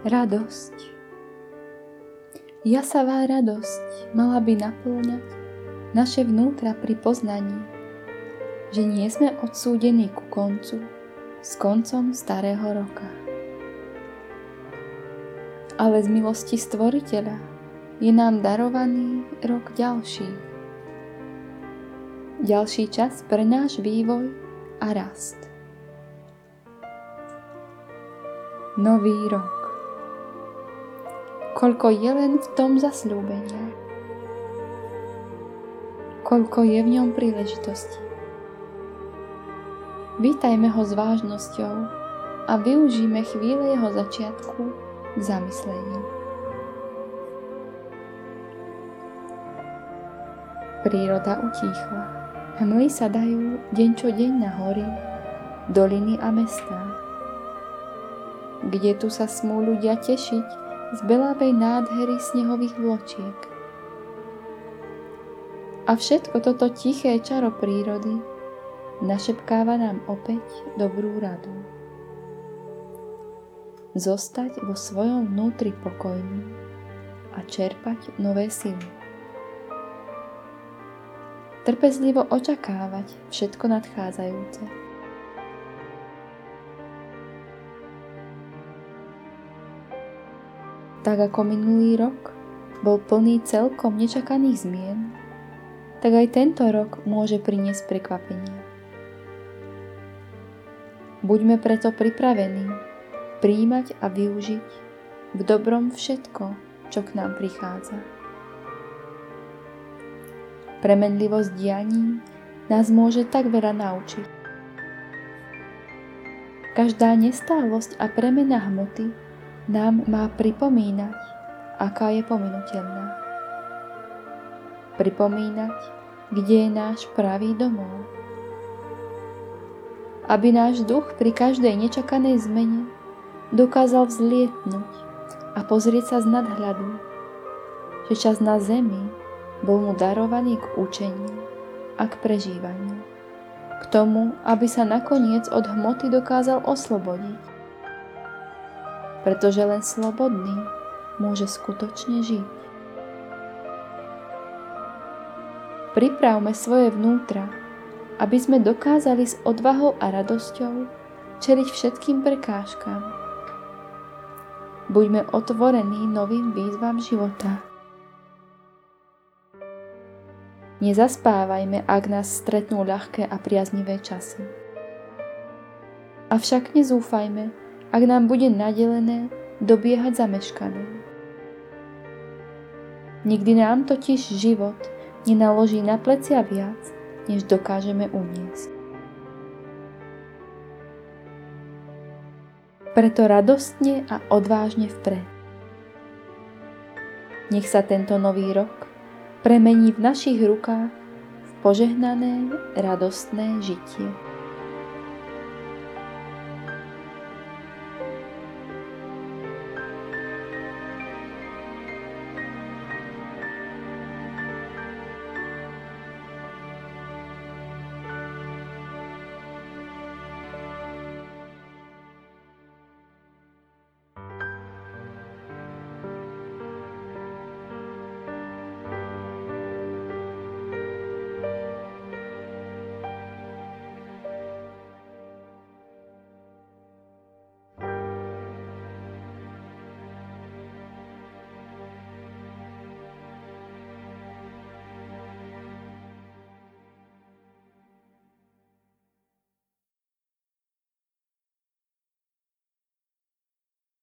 Radosť. Jasavá radosť mala by naplňať naše vnútra pri poznaní, že nie sme odsúdení ku koncu s koncom starého roka. Ale z milosti Stvoriteľa je nám darovaný rok ďalší. Ďalší čas pre náš vývoj a rast. Nový rok koľko je len v tom zasľúbenia, koľko je v ňom príležitosti. Vítajme ho s vážnosťou a využíme chvíle jeho začiatku k zamysleniu. Príroda utíchla. Hmly sa dajú deň čo deň na hory, doliny a mestá. Kde tu sa smú ľudia tešiť, z belavej nádhery snehových vločiek. A všetko toto tiché čaro prírody našepkáva nám opäť dobrú radu. Zostať vo svojom vnútri pokojný a čerpať nové sily. Trpezlivo očakávať všetko nadchádzajúce. Tak ako minulý rok bol plný celkom nečakaných zmien, tak aj tento rok môže priniesť prekvapenie. Buďme preto pripravení príjmať a využiť v dobrom všetko, čo k nám prichádza. Premenlivosť dianí nás môže tak veľa naučiť. Každá nestálosť a premena hmoty nám má pripomínať, aká je pominuteľná. Pripomínať, kde je náš pravý domov. Aby náš duch pri každej nečakanej zmene dokázal vzlietnúť a pozrieť sa z nadhľadu, že čas na zemi bol mu darovaný k učeniu a k prežívaniu. K tomu, aby sa nakoniec od hmoty dokázal oslobodiť pretože len slobodný môže skutočne žiť. Pripravme svoje vnútra, aby sme dokázali s odvahou a radosťou čeliť všetkým prekážkam. Buďme otvorení novým výzvam života. Nezaspávajme, ak nás stretnú ľahké a priaznivé časy. Avšak nezúfajme, ak nám bude nadelené dobiehať zameškané. Nikdy nám totiž život nenaloží na plecia viac, než dokážeme uniesť. Preto radostne a odvážne vpred. Nech sa tento nový rok premení v našich rukách v požehnané, radostné žitie.